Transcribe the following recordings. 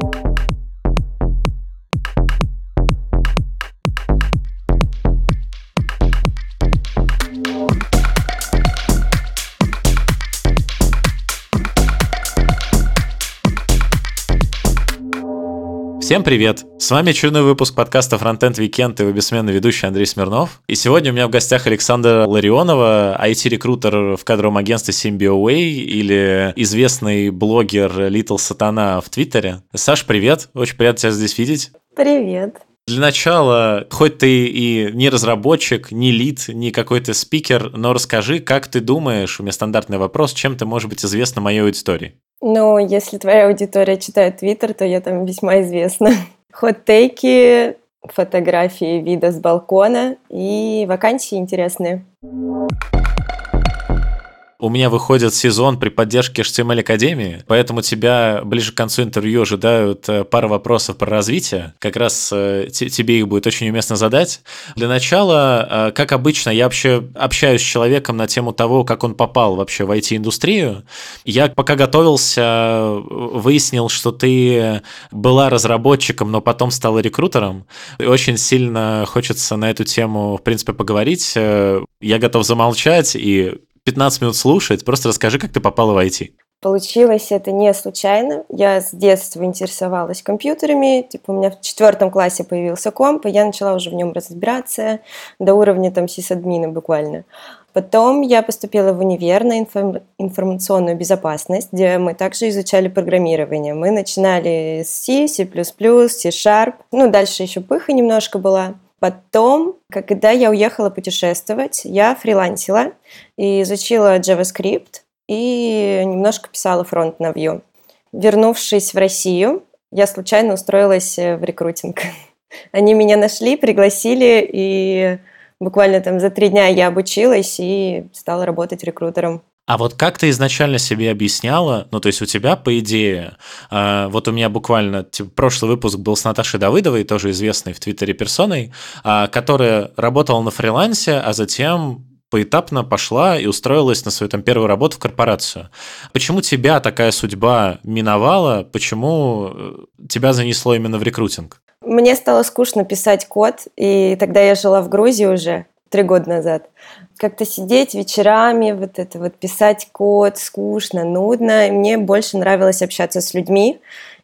Thank you Всем привет! С вами очередной выпуск подкаста Frontend Weekend и его бессменный ведущий Андрей Смирнов. И сегодня у меня в гостях Александр Ларионова, IT-рекрутер в кадровом агентстве SymbioWay или известный блогер Little Сатана в Твиттере. Саш, привет! Очень приятно тебя здесь видеть. Привет! Для начала, хоть ты и не разработчик, не лид, не какой-то спикер, но расскажи, как ты думаешь, у меня стандартный вопрос, чем ты можешь быть известна моей аудитории? Ну, если твоя аудитория читает Твиттер, то я там весьма известна. Хот-тейки, фотографии вида с балкона и вакансии интересные. У меня выходит сезон при поддержке HTML Академии, поэтому тебя ближе к концу интервью ожидают э, пара вопросов про развитие. Как раз э, тебе их будет очень уместно задать. Для начала, э, как обычно, я вообще общаюсь с человеком на тему того, как он попал вообще в IT-индустрию. Я пока готовился, выяснил, что ты была разработчиком, но потом стала рекрутером. И очень сильно хочется на эту тему, в принципе, поговорить. Я готов замолчать и 15 минут слушать. Просто расскажи, как ты попала в IT. Получилось это не случайно. Я с детства интересовалась компьютерами. Типа у меня в четвертом классе появился комп, и я начала уже в нем разбираться до уровня там сисадмина буквально. Потом я поступила в универ на информ... информационную безопасность, где мы также изучали программирование. Мы начинали с C, C++, C-Sharp. Ну, дальше еще пыха немножко была. Потом, когда я уехала путешествовать, я фрилансила и изучила JavaScript и немножко писала фронт на Vue. Вернувшись в Россию, я случайно устроилась в рекрутинг. Они меня нашли, пригласили, и буквально там за три дня я обучилась и стала работать рекрутером. А вот как ты изначально себе объясняла, ну, то есть у тебя, по идее, э, вот у меня буквально, типа, прошлый выпуск был с Наташей Давыдовой, тоже известной в Твиттере персоной, э, которая работала на фрилансе, а затем поэтапно пошла и устроилась на свою там первую работу в корпорацию. Почему тебя такая судьба миновала? Почему э, тебя занесло именно в рекрутинг? Мне стало скучно писать код, и тогда я жила в Грузии уже три года назад как-то сидеть вечерами, вот это вот писать код, скучно, нудно. Мне больше нравилось общаться с людьми,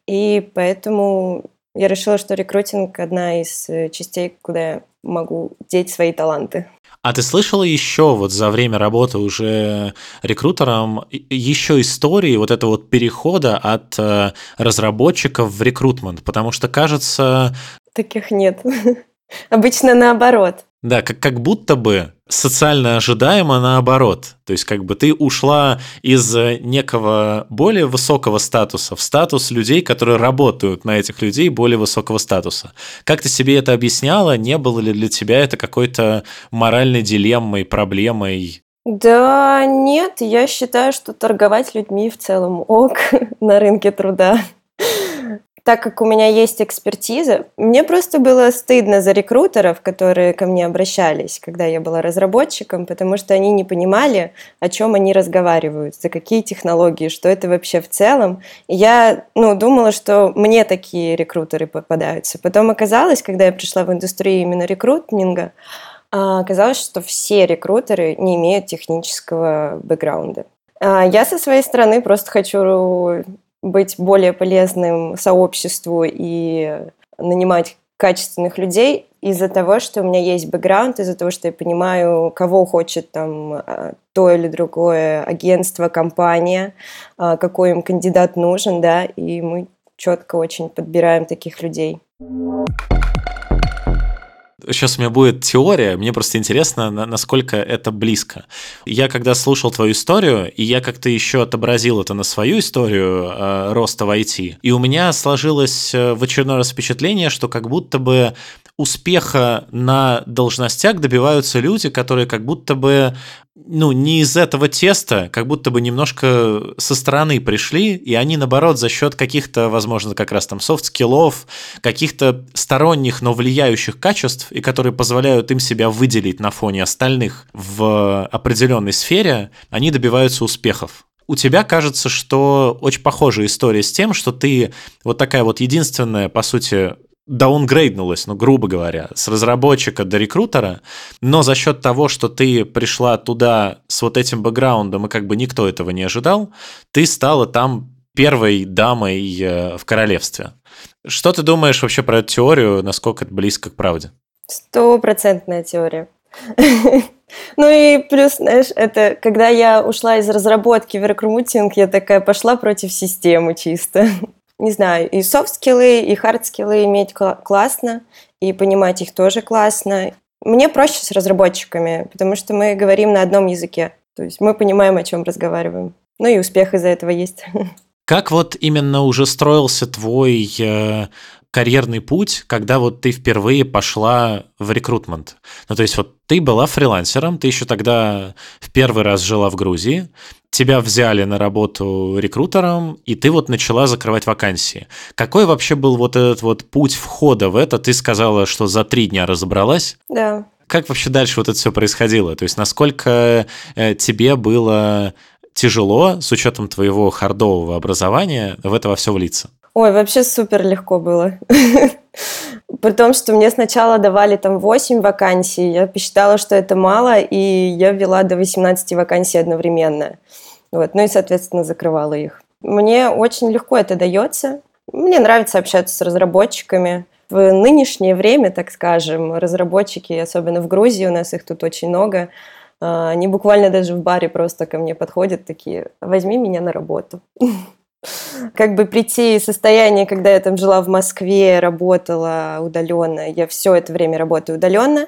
и поэтому я решила, что рекрутинг одна из э, частей, куда я могу деть свои таланты. А ты слышала еще вот за время работы уже рекрутером еще истории вот этого вот перехода от э, разработчиков в рекрутмент? Потому что кажется... Таких нет. Обычно наоборот. Да, как, как будто бы социально ожидаемо наоборот. То есть как бы ты ушла из некого более высокого статуса в статус людей, которые работают на этих людей более высокого статуса. Как ты себе это объясняла? Не было ли для тебя это какой-то моральной дилеммой, проблемой? Да, нет, я считаю, что торговать людьми в целом ок на рынке труда так как у меня есть экспертиза, мне просто было стыдно за рекрутеров, которые ко мне обращались, когда я была разработчиком, потому что они не понимали, о чем они разговаривают, за какие технологии, что это вообще в целом. И я ну, думала, что мне такие рекрутеры попадаются. Потом оказалось, когда я пришла в индустрию именно рекрутинга, а, оказалось, что все рекрутеры не имеют технического бэкграунда. А, я со своей стороны просто хочу быть более полезным сообществу и нанимать качественных людей из-за того, что у меня есть бэкграунд, из-за того, что я понимаю, кого хочет там а, то или другое агентство, компания, а, какой им кандидат нужен, да, и мы четко очень подбираем таких людей сейчас у меня будет теория, мне просто интересно, насколько это близко. Я когда слушал твою историю, и я как-то еще отобразил это на свою историю э, роста в IT, и у меня сложилось э, в очередной раз впечатление, что как будто бы успеха на должностях добиваются люди, которые как будто бы ну, не из этого теста, как будто бы немножко со стороны пришли, и они, наоборот, за счет каких-то, возможно, как раз там soft skill -ов, каких-то сторонних, но влияющих качеств, и которые позволяют им себя выделить на фоне остальных в определенной сфере, они добиваются успехов. у тебя кажется, что очень похожая история с тем, что ты вот такая вот единственная, по сути, даунгрейднулась, ну, грубо говоря, с разработчика до рекрутера, но за счет того, что ты пришла туда с вот этим бэкграундом, и как бы никто этого не ожидал, ты стала там первой дамой э, в королевстве. Что ты думаешь вообще про эту теорию, насколько это близко к правде? Стопроцентная теория. Ну и плюс, знаешь, это когда я ушла из разработки в рекрутинг, я такая пошла против системы чисто. Не знаю, и софт-скиллы, и хард-скиллы иметь классно, и понимать их тоже классно. Мне проще с разработчиками, потому что мы говорим на одном языке. То есть мы понимаем, о чем разговариваем. Ну и успех из-за этого есть. Как вот именно уже строился твой э, карьерный путь, когда вот ты впервые пошла в рекрутмент? Ну, то есть вот ты была фрилансером, ты еще тогда в первый раз жила в Грузии, тебя взяли на работу рекрутером, и ты вот начала закрывать вакансии. Какой вообще был вот этот вот путь входа в это? Ты сказала, что за три дня разобралась? Да. Как вообще дальше вот это все происходило? То есть насколько э, тебе было тяжело, с учетом твоего хардового образования, в это во все влиться? Ой, вообще супер легко было. При том, что мне сначала давали там 8 вакансий, я посчитала, что это мало, и я ввела до 18 вакансий одновременно. Вот. Ну и, соответственно, закрывала их. Мне очень легко это дается. Мне нравится общаться с разработчиками. В нынешнее время, так скажем, разработчики, особенно в Грузии, у нас их тут очень много, а, они буквально даже в баре просто ко мне подходят такие, возьми меня на работу. как бы прийти из состояния, когда я там жила в Москве, работала удаленно, я все это время работаю удаленно,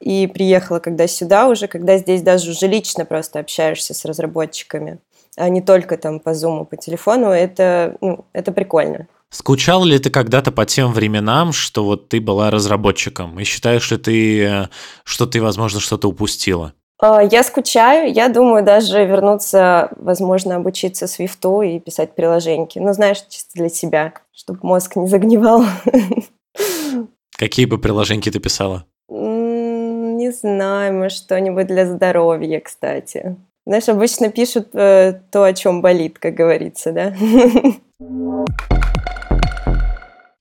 и приехала когда сюда уже, когда здесь даже уже лично просто общаешься с разработчиками, а не только там по зуму, по телефону, это, ну, это прикольно. Скучал ли ты когда-то по тем временам, что вот ты была разработчиком? И считаешь ли ты, э, что ты, возможно, что-то упустила? А, я скучаю, я думаю даже вернуться, возможно, обучиться свифту и писать приложеньки. Ну, знаешь, чисто для себя, чтобы мозг не загнивал. Какие бы приложеньки ты писала? Не знаю, может, что-нибудь для здоровья, кстати. Знаешь, обычно пишут э, то, о чем болит, как говорится, да?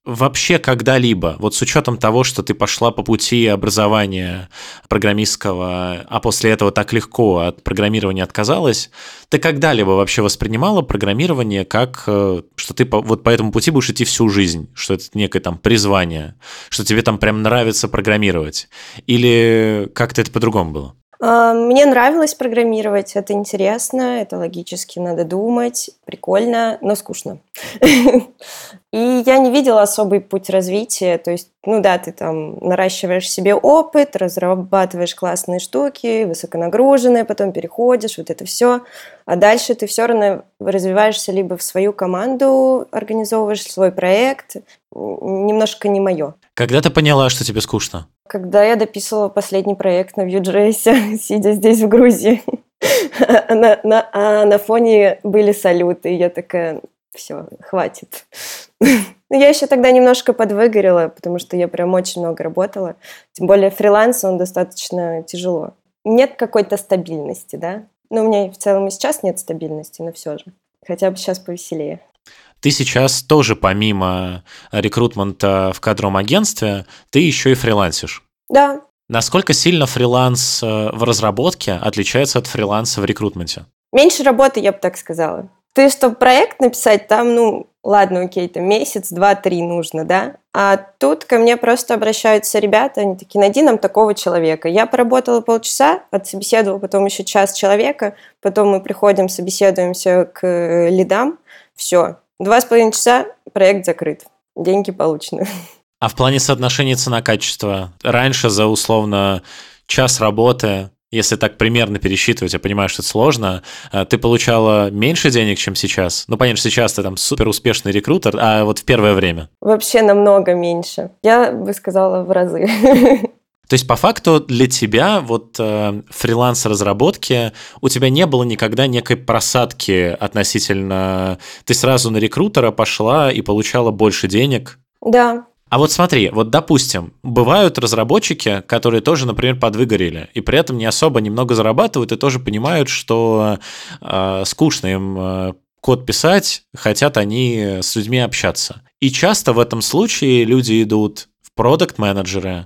вообще когда-либо, вот с учетом того, что ты пошла по пути образования программистского, а после этого так легко от программирования отказалась, ты когда-либо вообще воспринимала программирование как, э, что ты по, вот по этому пути будешь идти всю жизнь, что это некое там призвание, что тебе там прям нравится программировать? Или как-то это по-другому было? А, мне нравилось программировать, это интересно, это логически надо думать, прикольно, но скучно. И я не видела особый путь развития, то есть, ну да, ты там наращиваешь себе опыт, разрабатываешь классные штуки, высоконагруженные, потом переходишь, вот это все, а дальше ты все равно развиваешься либо в свою команду, организовываешь свой проект, немножко не мое. Когда ты поняла, что тебе скучно? Когда я дописывала последний проект на Vue.js, сидя здесь, в Грузии. А на, на, а на фоне были салюты, я такая, все, хватит. Но я еще тогда немножко подвыгорела, потому что я прям очень много работала. Тем более фриланс, он достаточно тяжело. Нет какой-то стабильности, да? Ну, у меня в целом и сейчас нет стабильности, но все же. Хотя бы сейчас повеселее. Ты сейчас тоже помимо рекрутмента в кадровом агентстве, ты еще и фрилансишь. Да. Насколько сильно фриланс э, в разработке отличается от фриланса в рекрутменте? Меньше работы, я бы так сказала. Ты, чтобы проект написать, там, ну, ладно, окей, там месяц, два, три нужно, да? А тут ко мне просто обращаются ребята, они такие, найди нам такого человека. Я поработала полчаса, отсобеседовала потом еще час человека, потом мы приходим, собеседуемся к э, лидам, все, Два с половиной часа, проект закрыт. Деньги получены. А в плане соотношения цена-качество? Раньше за условно час работы, если так примерно пересчитывать, я понимаю, что это сложно, э, ты получала меньше денег, чем сейчас? Ну, понятно, сейчас ты там супер успешный рекрутер, а вот в первое время? Вообще намного меньше. Я бы сказала в разы. То есть, по факту, для тебя вот э, фриланс-разработки у тебя не было никогда некой просадки относительно... Ты сразу на рекрутера пошла и получала больше денег? Да. А вот смотри, вот допустим, бывают разработчики, которые тоже, например, подвыгорели, и при этом не особо немного зарабатывают, и тоже понимают, что э, скучно им э, код писать, хотят они с людьми общаться. И часто в этом случае люди идут в продукт-менеджеры,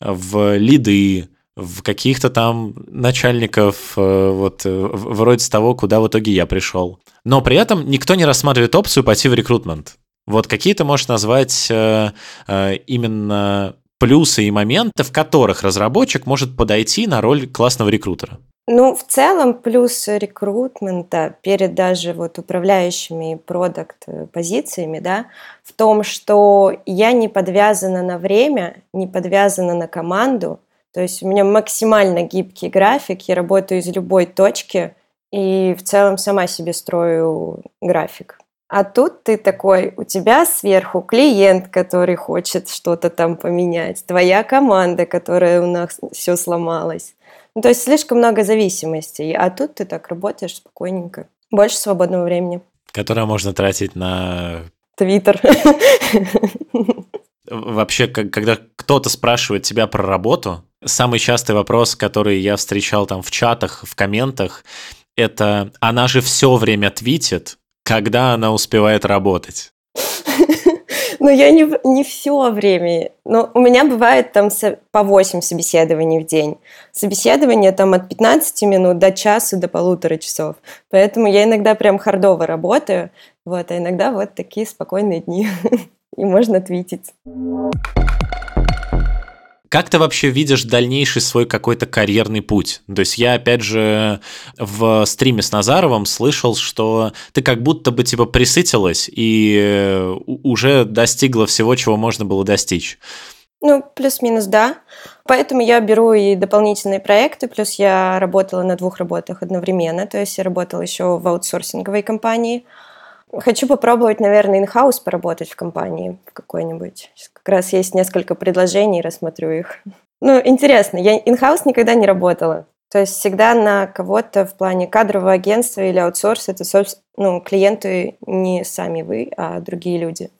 в лиды, в каких-то там начальников, э, вот вроде того, куда в итоге я пришел. Но при этом никто не рассматривает опцию пойти в рекрутмент. Вот какие ты можешь назвать э, э, именно плюсы и моменты, в которых разработчик может подойти на роль классного рекрутера? Ну, в целом, плюс рекрутмента перед даже вот управляющими продукт позициями, да, в том, что я не подвязана на время, не подвязана на команду, то есть у меня максимально гибкий график, я работаю из любой точки и в целом сама себе строю график. А тут ты такой, у тебя сверху клиент, который хочет что-то там поменять, твоя команда, которая у нас все сломалась. Ну, то есть слишком много зависимостей, а тут ты так работаешь спокойненько. Больше свободного времени. Которое можно тратить на... Твиттер. Вообще, когда кто-то спрашивает тебя про работу, самый частый вопрос, который я встречал там в чатах, в комментах, это «она же все время твитит, когда она успевает работать?» Ну, я не, не все время. Но у меня бывает там по 8 собеседований в день. Собеседование там от 15 минут до часу, до полутора часов. Поэтому я иногда прям хардово работаю. Вот, а иногда вот такие спокойные дни. И можно твитить. Как ты вообще видишь дальнейший свой какой-то карьерный путь? То есть я, опять же, в стриме с Назаровым слышал, что ты как будто бы типа присытилась и э, уже достигла всего, чего можно было достичь. Ну, плюс-минус, да. Поэтому я беру и дополнительные проекты, плюс я работала на двух работах одновременно, то есть я работала еще в аутсорсинговой компании – Хочу попробовать, наверное, инхаус поработать в компании какой-нибудь. Раз есть несколько предложений, рассмотрю их. Ну, интересно, я инхаус никогда не работала. То есть всегда на кого-то в плане кадрового агентства или аутсорс это, ну, клиенты не сами вы, а другие люди.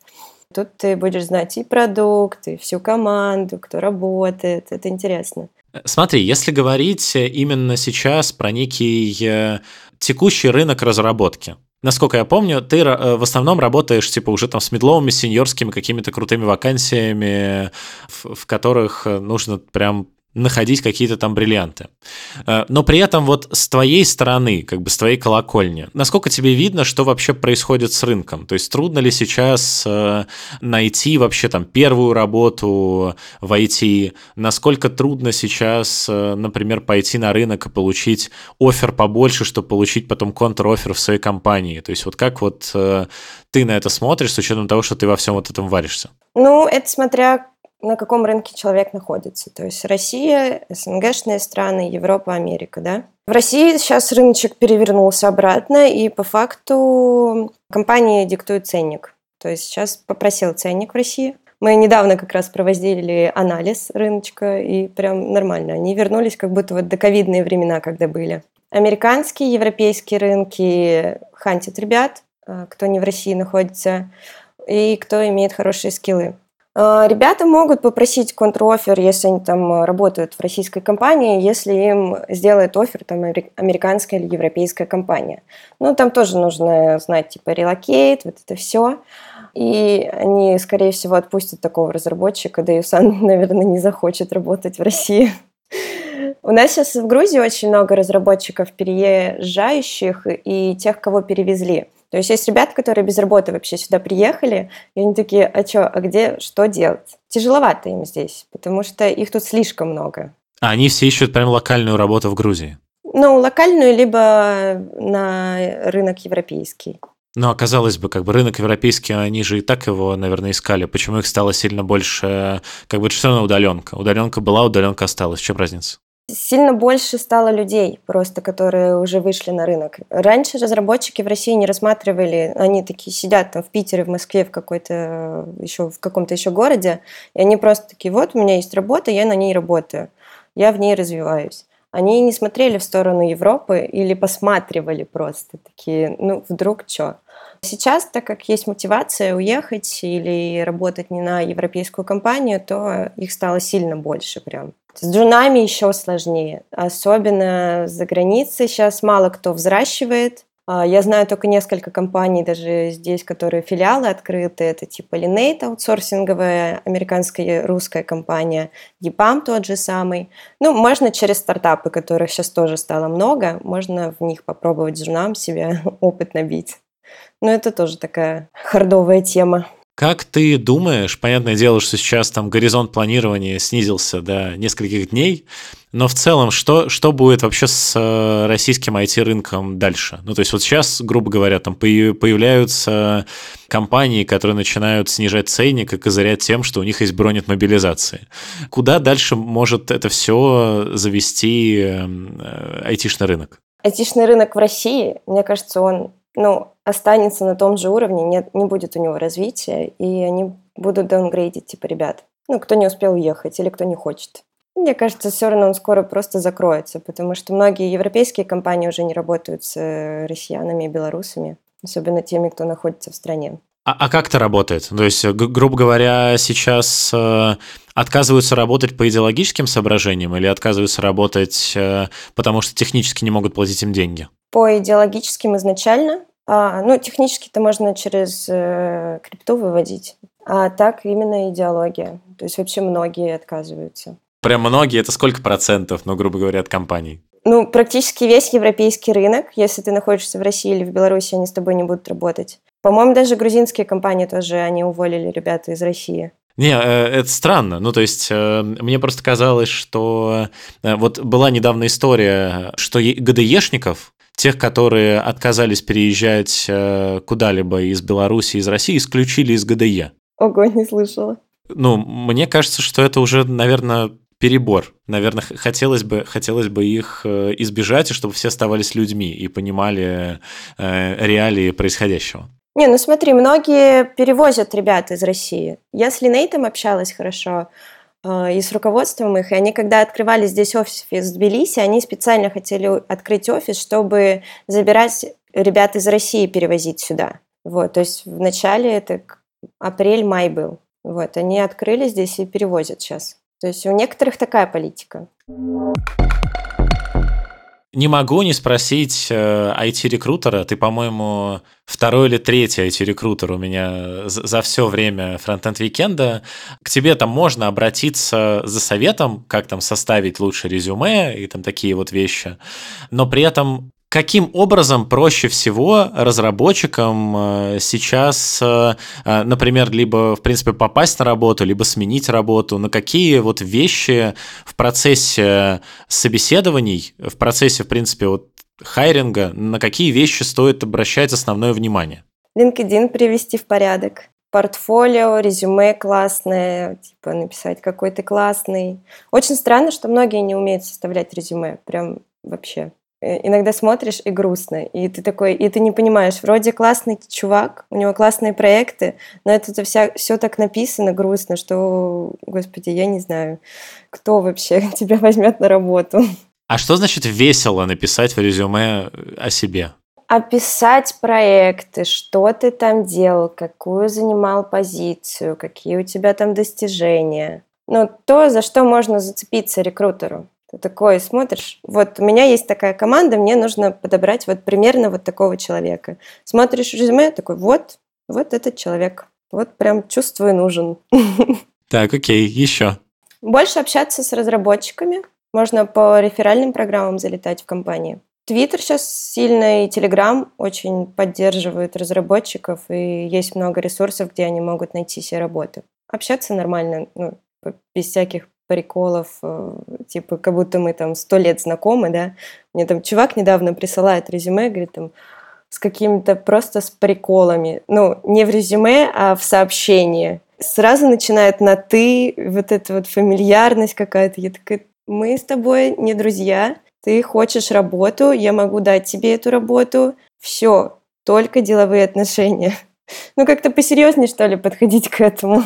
Тут ты будешь знать и продукт, и всю команду, кто работает. Это интересно. Смотри, если говорить именно сейчас про некий э, текущий рынок разработки, Насколько я помню, ты э, в основном работаешь типа уже там с медловыми, сеньорскими какими-то крутыми вакансиями, в, в которых э, нужно прям находить какие-то там бриллианты. Э, но при этом вот с твоей стороны, как бы с твоей колокольни, насколько тебе видно, что вообще происходит с рынком? То есть трудно ли сейчас э, найти вообще там первую работу в IT? Насколько трудно сейчас, э, например, пойти на рынок и получить офер побольше, чтобы получить потом контр-офер в своей компании? То есть вот как вот ты на это смотришь с учетом того, что ты во всем вот этом варишься? Ну, это смотря на каком рынке человек находится. То есть Россия, СНГшные страны, Европа, Америка, да. В России сейчас рыночек перевернулся обратно, и по факту компании диктуют ценник. То есть сейчас попросил ценник в России. Мы недавно как раз проводили анализ рыночка, и прям нормально. Они вернулись как будто вот до ковидные времена, когда были. Американские, европейские рынки хантят ребят, э, кто не в России находится, и кто имеет хорошие скиллы. А, ребята могут попросить контроффер, если они там э, работают в российской компании, если им сделает оффер там американская или европейская компания. Ну, там тоже нужно знать, типа, relocate, вот это все. И они, скорее всего, отпустят такого разработчика, да и сам, наверное, не захочет работать в России. У нас сейчас в Грузии очень много разработчиков переезжающих и тех, кого перевезли. То есть есть ребята, которые без работы вообще сюда приехали, и они такие, а что, а где, что делать? Тяжеловато им здесь, потому что их тут слишком много. А они все ищут прям локальную работу в Грузии? Ну, локальную, либо на рынок европейский. Ну, оказалось бы, как бы рынок европейский, они же и так его, наверное, искали. Почему их стало сильно больше? Как бы все равно удаленка. Удаленка была, удаленка осталась. В чем разница? Сильно больше стало людей просто, которые уже вышли на рынок. Раньше разработчики в России не рассматривали, они такие сидят там в Питере, в Москве, в какой-то еще в каком-то еще городе, и они просто такие, вот у меня есть работа, я на ней работаю, я в ней развиваюсь. Они не смотрели в сторону Европы или посматривали просто такие, ну вдруг что. Сейчас, так как есть мотивация уехать или работать не на европейскую компанию, то их стало сильно больше прям. С джунами еще сложнее. Особенно за границей сейчас мало кто взращивает. А, я знаю только несколько компаний даже здесь, которые филиалы открыты. Это типа Lineate, аутсорсинговая американская русская компания, EPAM тот же самый. Ну, можно через стартапы, которых сейчас тоже стало много, можно в них попробовать журнам себе опыт набить. Но это тоже такая хардовая тема. Как ты думаешь, понятное дело, что сейчас там горизонт планирования снизился до нескольких дней, но в целом, что, что будет вообще с э, российским IT-рынком дальше? Ну, то есть вот сейчас, грубо говоря, там появляются компании, которые начинают снижать ценник и козырять тем, что у них есть бронь от мобилизации. Куда дальше может это все завести э, айтишный рынок? Айтишный рынок в России, мне кажется, он ну, останется на том же уровне, нет, не будет у него развития, и они будут даунгрейдить, типа, ребят, ну, кто не успел уехать или кто не хочет. Мне кажется, все равно он скоро просто закроется, потому что многие европейские компании уже не работают с э, россиянами и белорусами, особенно теми, кто находится в стране. А, а как это работает? То есть, грубо говоря, сейчас э, отказываются работать по идеологическим соображениям или отказываются работать, э, потому что технически не могут платить им деньги? По идеологическим изначально. А, ну, технически это можно через э, крипту выводить. А так именно идеология. То есть вообще многие отказываются. Прям многие, это сколько процентов, ну, грубо говоря, от компаний? Ну, практически весь европейский рынок, если ты находишься в России или в Беларуси, они с тобой не будут работать. По-моему, даже грузинские компании тоже, они уволили ребята из России. Не, э, это странно. Ну, то есть, э, мне просто казалось, что э, вот была недавно история, что ГДЕшников, тех, которые отказались переезжать куда-либо из Беларуси, из России, исключили из ГДЕ. Ого, не слышала. Ну, мне кажется, что это уже, наверное, перебор. Наверное, хотелось бы, хотелось бы их избежать, и чтобы все оставались людьми и понимали реалии происходящего. Не, ну смотри, многие перевозят ребят из России. Я с Линейтом общалась хорошо, э, и с руководством их, и они, когда открывали здесь офис в Тбилиси, они специально хотели открыть офис, чтобы забирать ребят из России перевозить сюда. Вот, то есть в начале это апрель-май был. Вот, они открыли здесь и перевозят сейчас. То есть у некоторых такая политика. Не могу не спросить э, IT-рекрутера. Ты, по-моему, второй или третий IT-рекрутер у меня за все время фронтенд-викенда. К тебе там можно обратиться за советом, как там составить лучше резюме и там такие вот вещи. Но при этом Каким образом проще всего разработчикам э, сейчас, э, э, например, либо, в принципе, попасть на работу, либо сменить работу? На какие вот вещи в процессе собеседований, в процессе, в принципе, вот хайринга, на какие вещи стоит обращать основное внимание? LinkedIn привести в порядок. Портфолио, резюме классное, типа написать какой то классный. Очень странно, что многие не умеют составлять резюме, прям вообще. Э, иногда смотришь и грустно, и ты такой, и ты не понимаешь, вроде классный чувак, у него классные проекты, но это, это вся, все так написано грустно, что, господи, я не знаю, кто вообще тебя возьмет на работу. А что значит весело написать в резюме о себе? Описать проекты, что ты там делал, какую занимал позицию, какие у тебя там достижения. Ну, то, за что можно зацепиться рекрутеру. Ты такой смотришь, вот у меня есть такая команда, мне нужно подобрать вот примерно вот такого человека. Смотришь резюме, такой, вот, вот этот человек. Вот прям чувствую нужен. Так, окей, еще. Больше общаться с разработчиками. Можно по реферальным программам залетать в компании. Твиттер сейчас сильно и Телеграм очень поддерживают разработчиков, и есть много ресурсов, где они могут найти себе работу. Общаться нормально, ну, без всяких приколов, э, типа, как будто мы там сто лет знакомы, да. Мне там чувак недавно присылает резюме, говорит, там, с какими-то просто с приколами. Ну, не в резюме, а в сообщении. Сразу начинает на «ты», вот эта вот фамильярность какая-то. Я такая, мы с тобой не друзья, ты хочешь работу, я могу дать тебе эту работу. Все, только деловые отношения. Ну, как-то посерьезнее, что ли, подходить к этому.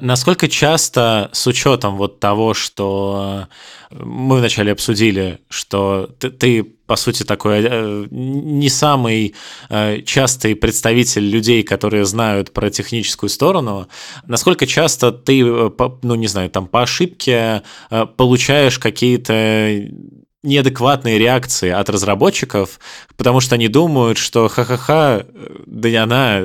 Насколько часто, с учетом вот того, что мы вначале обсудили, что ты, ты по сути, такой э, не самый э, частый представитель людей, которые знают про техническую сторону, насколько часто ты, э, ну, не знаю, там по ошибке получаешь какие-то неадекватные реакции от разработчиков, потому что они думают, что ха-ха-ха, да она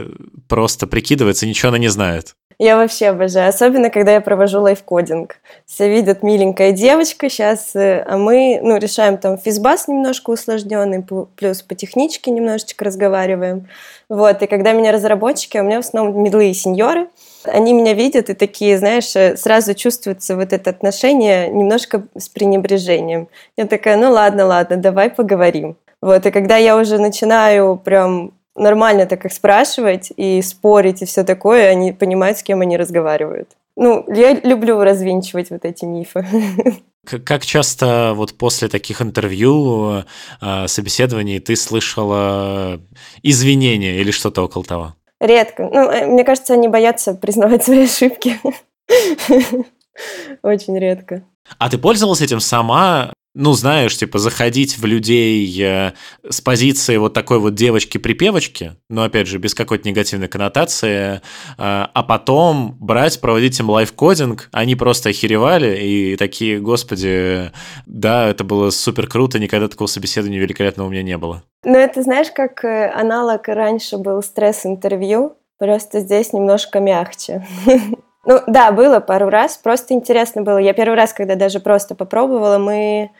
просто прикидывается, ничего она не знает. Я вообще обожаю, особенно когда я провожу лайфкодинг. Все видят миленькая девочка сейчас, э, а мы ну, решаем там физбас немножко усложненный, плюс по техничке немножечко разговариваем. Вот, и когда меня разработчики, у меня в основном медлы и сеньоры, они меня видят и такие, знаешь, э, сразу чувствуется вот это отношение немножко с пренебрежением. Я такая, ну ладно, ладно, давай поговорим. Вот, и когда я уже начинаю прям нормально так их спрашивать и спорить и все такое, они понимают, с кем они разговаривают. Ну, я люблю развенчивать вот эти мифы. Как часто вот после таких интервью, э, собеседований ты слышала извинения или что-то около того? Редко. Ну, э, мне кажется, они боятся признавать свои ошибки. Очень редко. А ты пользовалась этим сама? Ну, знаешь, типа, заходить в людей э, с позиции вот такой вот девочки-припевочки, но, опять же, без какой-то негативной коннотации, э, а потом брать, проводить им лайфкодинг, они просто охеревали и такие, господи, да, это было супер круто, никогда такого собеседования великолепного у меня не было. Ну, это, знаешь, как э, аналог раньше был стресс-интервью, просто здесь немножко мягче. Ну да, было пару раз, просто интересно было. Я первый раз, когда даже просто попробовала, мы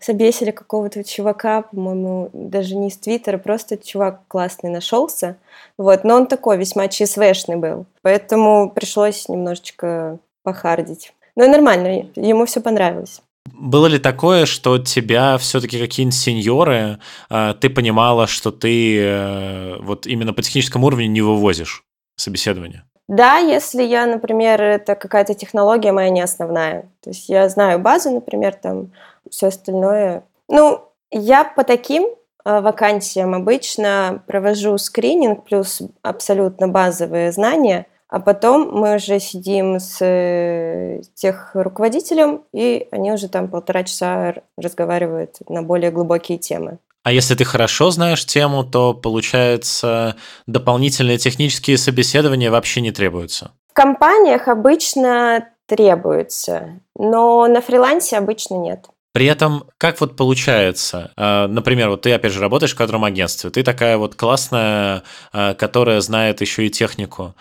собесили какого-то чувака, по-моему, даже не из Твиттера, просто чувак классный нашелся. Вот, но он такой весьма ЧСВшный был, поэтому пришлось немножечко похардить. Но нормально, ему все понравилось. Было ли такое, что тебя все-таки какие-нибудь сеньоры, э, ты понимала, что ты э, вот именно по техническому уровню не вывозишь собеседование? Да, если я, например, это какая-то технология моя не основная. То есть я знаю базу, например, там все остальное. Ну, я по таким э, вакансиям обычно провожу скрининг плюс абсолютно базовые знания, а потом мы уже сидим с э, тех руководителем, и они уже там полтора часа разговаривают на более глубокие темы. А если ты хорошо знаешь тему, то, получается, дополнительные технические собеседования вообще не требуются? В компаниях обычно требуются, но на фрилансе обычно нет. При этом, как вот получается, э, например, вот ты опять же работаешь в кадровом агентстве, ты такая вот классная, э, которая знает еще и технику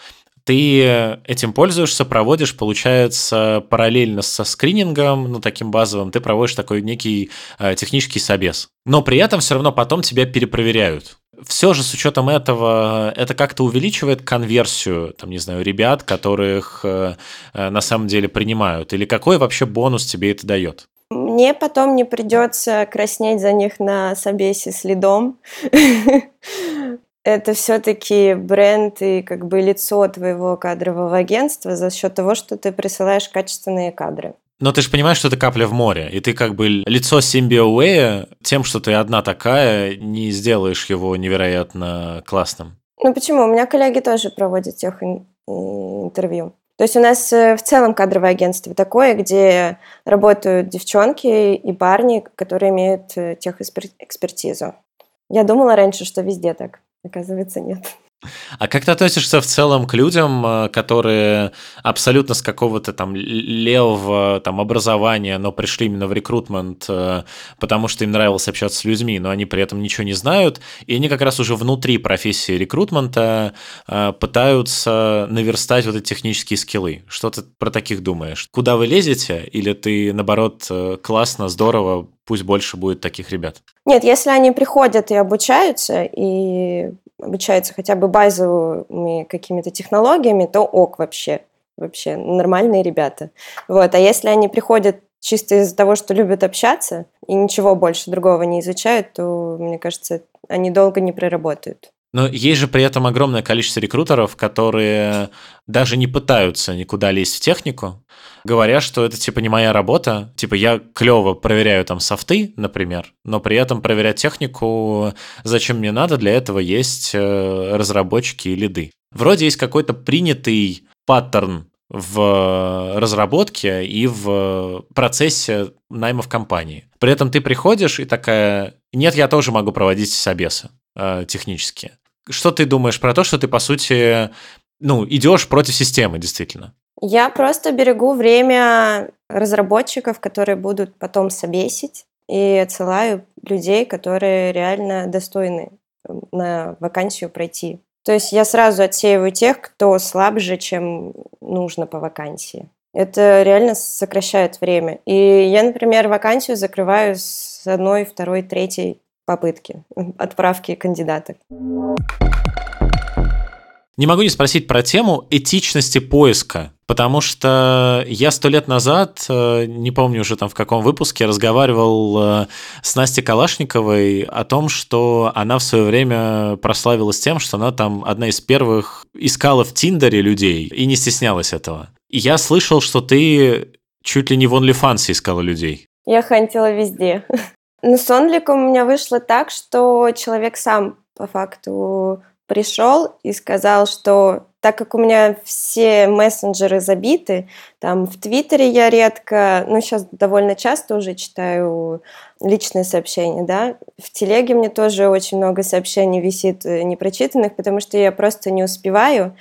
ты этим пользуешься, проводишь, получается, параллельно со скринингом, ну, таким базовым, ты проводишь такой некий э, технический собес. Но при этом все равно потом тебя перепроверяют. Все же с учетом этого, это как-то увеличивает конверсию, там, не знаю, ребят, которых э, э, на самом деле принимают? Или какой вообще бонус тебе это дает? Мне потом не придется краснеть за них на собесе следом. это все-таки бренд и как бы лицо твоего кадрового агентства за счет того, что ты присылаешь качественные кадры. Но ты же понимаешь, что это капля в море, и ты как бы лицо Симбиоуэя тем, что ты одна такая, не сделаешь его невероятно классным. Ну почему? У меня коллеги тоже проводят тех интервью. То есть у нас э, в целом кадровое агентство такое, где работают девчонки и парни, которые имеют э, техэкспертизу. Я думала раньше, что везде так. Оказывается, нет. А как ты относишься в целом к людям, э, которые абсолютно с какого-то там левого там образования, но пришли именно в рекрутмент, э, потому что им нравилось общаться с людьми, но они при этом ничего не знают, и они как раз уже внутри профессии рекрутмента э, пытаются наверстать вот эти технические скиллы. Что ты про таких думаешь? Куда вы лезете? Или ты, наоборот, классно, здорово, пусть больше будет таких ребят? Нет, если они приходят и обучаются, и обучаются хотя бы базовыми какими-то технологиями, то ок вообще. Вообще нормальные ребята. Вот. А если они приходят чисто из-за того, что любят общаться и ничего больше другого не изучают, то, мне кажется, они долго не проработают. Но есть же при этом огромное количество рекрутеров, которые даже не пытаются никуда лезть в технику, говоря, что это типа не моя работа. Типа я клево проверяю там софты, например, но при этом проверять технику зачем мне надо, для этого есть э, разработчики и лиды. Вроде есть какой-то принятый паттерн в разработке и в процессе найма в компании. При этом ты приходишь и такая, нет, я тоже могу проводить собесы э, технические. Что ты думаешь про то, что ты, по сути, ну, идешь против системы, действительно? Я просто берегу время разработчиков, которые будут потом собесить, и отсылаю людей, которые реально достойны на вакансию пройти. То есть я сразу отсеиваю тех, кто слабже, чем нужно по вакансии. Это реально сокращает время. И я, например, вакансию закрываю с одной, второй, третьей попытки отправки кандидатов. Не могу не спросить про тему этичности поиска, потому что я сто лет назад, э, не помню уже там в каком выпуске, разговаривал э, с Настей Калашниковой о том, что она в свое время прославилась тем, что она там одна из первых искала в Тиндере людей и не стеснялась этого. И я слышал, что ты чуть ли не в OnlyFans искала людей. Я хантила везде. Но с Онликом у меня вышло так, что человек сам по факту пришел и сказал, что так как у меня все мессенджеры забиты, там в Твиттере я редко, ну сейчас довольно часто уже читаю личные сообщения, да, в Телеге мне тоже очень много сообщений висит э, непрочитанных, потому что я просто не успеваю,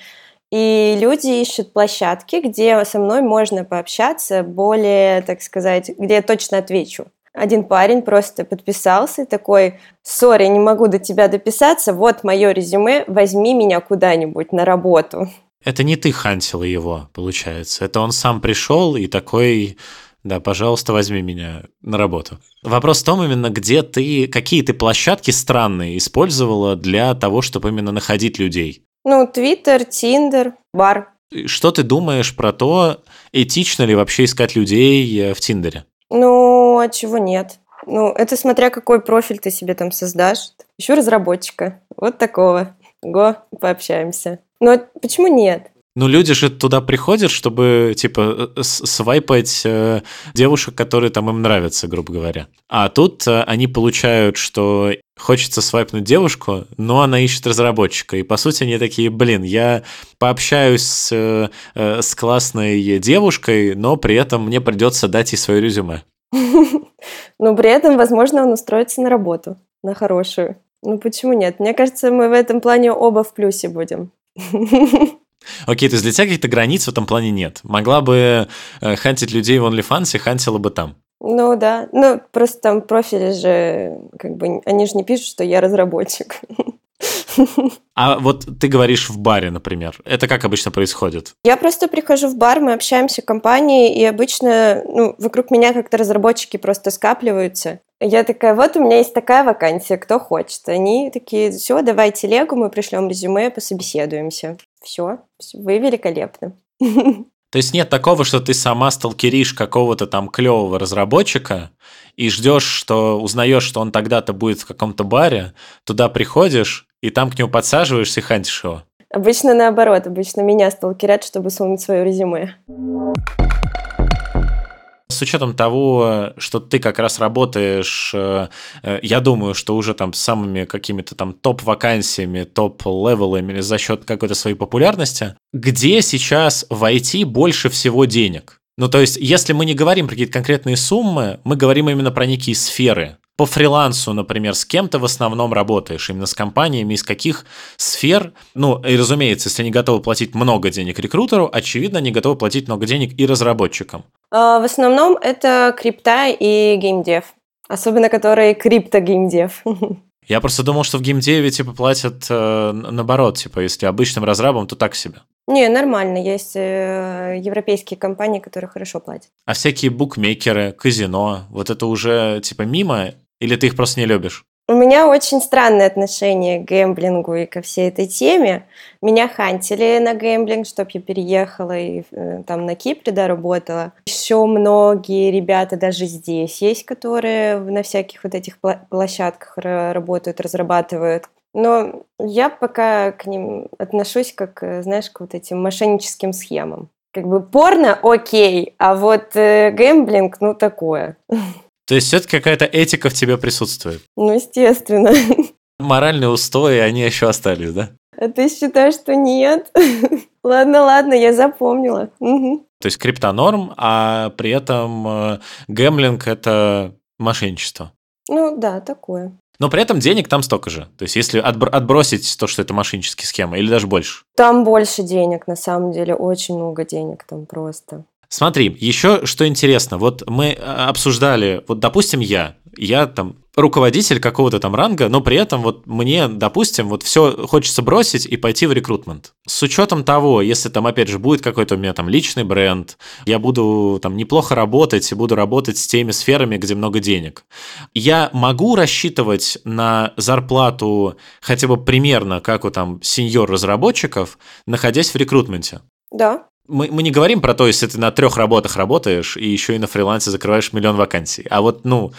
и люди ищут площадки, где со мной можно пообщаться более, так сказать, где я точно отвечу. Один парень просто подписался такой, сори, не могу до тебя дописаться, вот мое резюме, возьми меня куда-нибудь на работу. Это не ты хантила его, получается. Это он сам пришел и такой, да, пожалуйста, возьми меня на работу. Вопрос в том именно, где ты, какие ты площадки странные использовала для того, чтобы именно находить людей. Ну, Твиттер, Тиндер, бар. Что ты думаешь про то, этично ли вообще искать людей э, в Тиндере? Ну, а чего нет? Ну, это смотря какой профиль ты себе там создашь. Еще разработчика. Вот такого. Го, пообщаемся. Но почему нет? Ну, люди же туда приходят, чтобы, типа, э, свайпать э, девушек, которые там им нравятся, грубо говоря. А тут э, они получают, что хочется свайпнуть девушку, но она ищет разработчика. И, по сути, они такие, блин, я пообщаюсь с, э, э с классной девушкой, но при этом мне придется дать ей свое резюме. Но при этом, возможно, он устроится на работу, на хорошую. Ну, почему нет? Мне кажется, мы в этом плане оба в плюсе будем. Окей, то есть для тебя каких-то границ в этом плане нет. Могла бы э, хантить людей в OnlyFans, хантила бы там. Ну да, ну просто там профили же, как бы, они же не пишут, что я разработчик. А вот ты говоришь в баре, например. Это как обычно происходит? Я просто прихожу в бар, мы общаемся в компании, и обычно ну, вокруг меня как-то разработчики просто скапливаются. Я такая, вот у меня есть такая вакансия, кто хочет. Они такие, все, давай телегу, мы пришлем резюме, пособеседуемся. Все, вы великолепны. То есть нет такого, что ты сама сталкеришь какого-то там клевого разработчика и ждешь, что узнаешь, что он тогда-то будет в каком-то баре, туда приходишь и там к нему подсаживаешься и хантишь его. Обычно наоборот, обычно меня сталкерят, чтобы сунуть свое резюме. С учетом того, что ты как раз работаешь, э, э, я думаю, что уже там с самыми какими-то там топ-вакансиями, топ-левелами за счет какой-то своей популярности, где сейчас в IT больше всего денег? Ну, то есть, если мы не говорим про какие-то конкретные суммы, мы говорим именно про некие сферы по фрилансу, например, с кем то в основном работаешь, именно с компаниями, из каких сфер, ну, и разумеется, если они готовы платить много денег рекрутеру, очевидно, они готовы платить много денег и разработчикам. А, в основном это крипта и геймдев, особенно которые крипто-геймдев. Я просто думал, что в геймдеве типа платят э, наоборот, типа если обычным разрабам, то так себе. Не, нормально, есть э, европейские компании, которые хорошо платят. А всякие букмекеры, казино, вот это уже типа мимо или ты их просто не любишь? У меня очень странное отношение к гэмблингу и ко всей этой теме. Меня хантили на гэмблинг, чтобы я переехала и э, там на Кипре да. Еще многие ребята даже здесь есть, которые на всяких вот этих площадках работают, разрабатывают. Но я пока к ним отношусь как, э, знаешь, к вот этим мошенническим схемам. Как бы порно окей, а вот э, гэмблинг, ну такое. То есть все-таки какая-то этика в тебе присутствует? Ну, естественно. Моральные устои, они еще остались, да? А ты считаешь, что нет? Ладно, ладно, я запомнила. Угу. То есть крипта норм, а при этом э, гэмблинг – это мошенничество. Ну да, такое. Но при этом денег там столько же. То есть если отбр- отбросить то, что это мошеннические схемы, или даже больше. Там больше денег, на самом деле, очень много денег там просто. Смотри, еще что интересно, вот мы а, обсуждали, вот допустим я, я там руководитель какого-то там ранга, но при этом вот мне, допустим, вот все хочется бросить и пойти в рекрутмент. С учетом того, если там опять же будет какой-то у меня там личный бренд, я буду там неплохо работать и буду работать с теми сферами, где много денег. Я могу рассчитывать на зарплату хотя бы примерно, как у там сеньор разработчиков, находясь в рекрутменте? Да, мы, мы не говорим про то, если ты на трех работах работаешь и еще и на фрилансе закрываешь миллион вакансий. А вот, ну...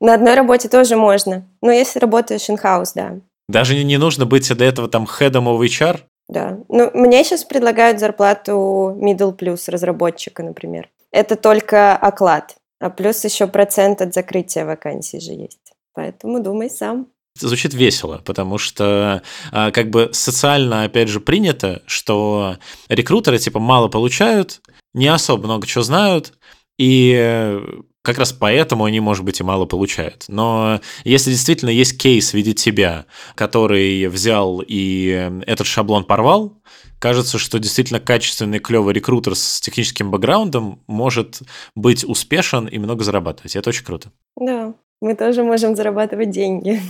На одной работе тоже можно. Но если работаешь in-house, да. Даже не, не нужно быть до этого там хедом of HR? Да. Ну, мне сейчас предлагают зарплату middle plus разработчика, например. Это только оклад. А плюс еще процент от закрытия вакансий же есть. Поэтому думай сам звучит весело, потому что а, как бы социально, опять же, принято, что рекрутеры типа мало получают, не особо много чего знают, и как раз поэтому они, может быть, и мало получают. Но если действительно есть кейс в виде тебя, который взял и этот шаблон порвал, кажется, что действительно качественный, клевый рекрутер с техническим бэкграундом может быть успешен и много зарабатывать. Это очень круто. Да, мы тоже можем зарабатывать деньги.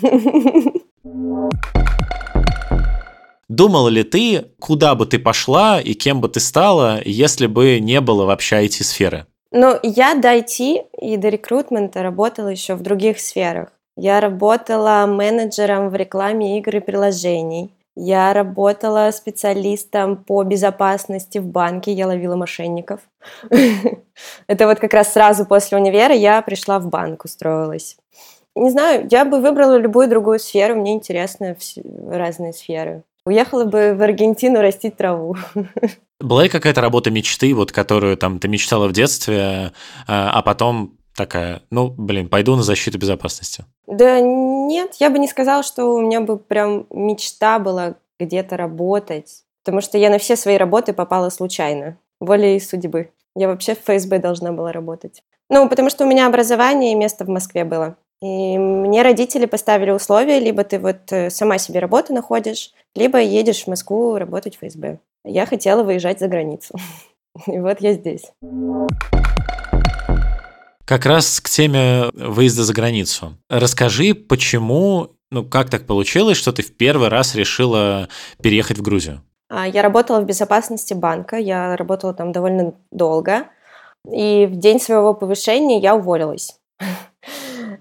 Думала ли ты, куда бы ты пошла и кем бы ты стала, если бы не было вообще IT-сферы? Ну, я до IT и до рекрутмента работала еще в других сферах. Я работала менеджером в рекламе игр и приложений. Я работала специалистом по безопасности в банке, я ловила мошенников. Это вот как раз сразу после универа я пришла в банк, устроилась. Не знаю, я бы выбрала любую другую сферу, мне интересны разные сферы. Уехала бы в Аргентину растить траву. Была какая-то работа мечты, вот которую там ты мечтала в детстве, а, а потом такая, ну, блин, пойду на защиту безопасности? Да нет, я бы не сказала, что у меня бы прям мечта была где-то работать, потому что я на все свои работы попала случайно, волей судьбы. Я вообще в ФСБ должна была работать. Ну, потому что у меня образование и место в Москве было. И мне родители поставили условия, либо ты вот э, сама себе работу находишь, либо едешь в Москву работать в ФСБ. Я хотела выезжать за границу. И вот я здесь. Как раз к теме выезда за границу. Расскажи, почему, ну как так получилось, что ты в первый раз решила переехать в Грузию? А, я работала в безопасности банка, я работала там довольно долго, и в день своего повышения я уволилась.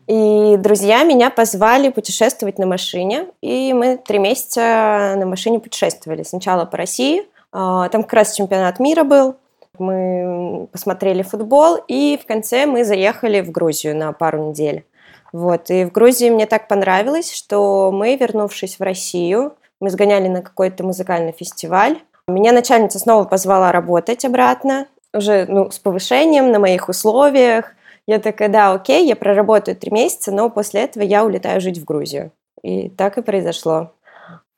И друзья меня позвали путешествовать на машине, и мы три месяца на машине путешествовали. Сначала по России, а, там как раз чемпионат мира был, мы посмотрели футбол, и в конце мы заехали в Грузию на пару недель. Вот, и в Грузии мне так понравилось, что мы, вернувшись в Россию, мы сгоняли на какой-то музыкальный фестиваль. Меня начальница снова позвала работать обратно, уже ну, с повышением на моих условиях – я такая, да, окей, я проработаю три месяца, но после этого я улетаю жить в Грузию. И так и произошло.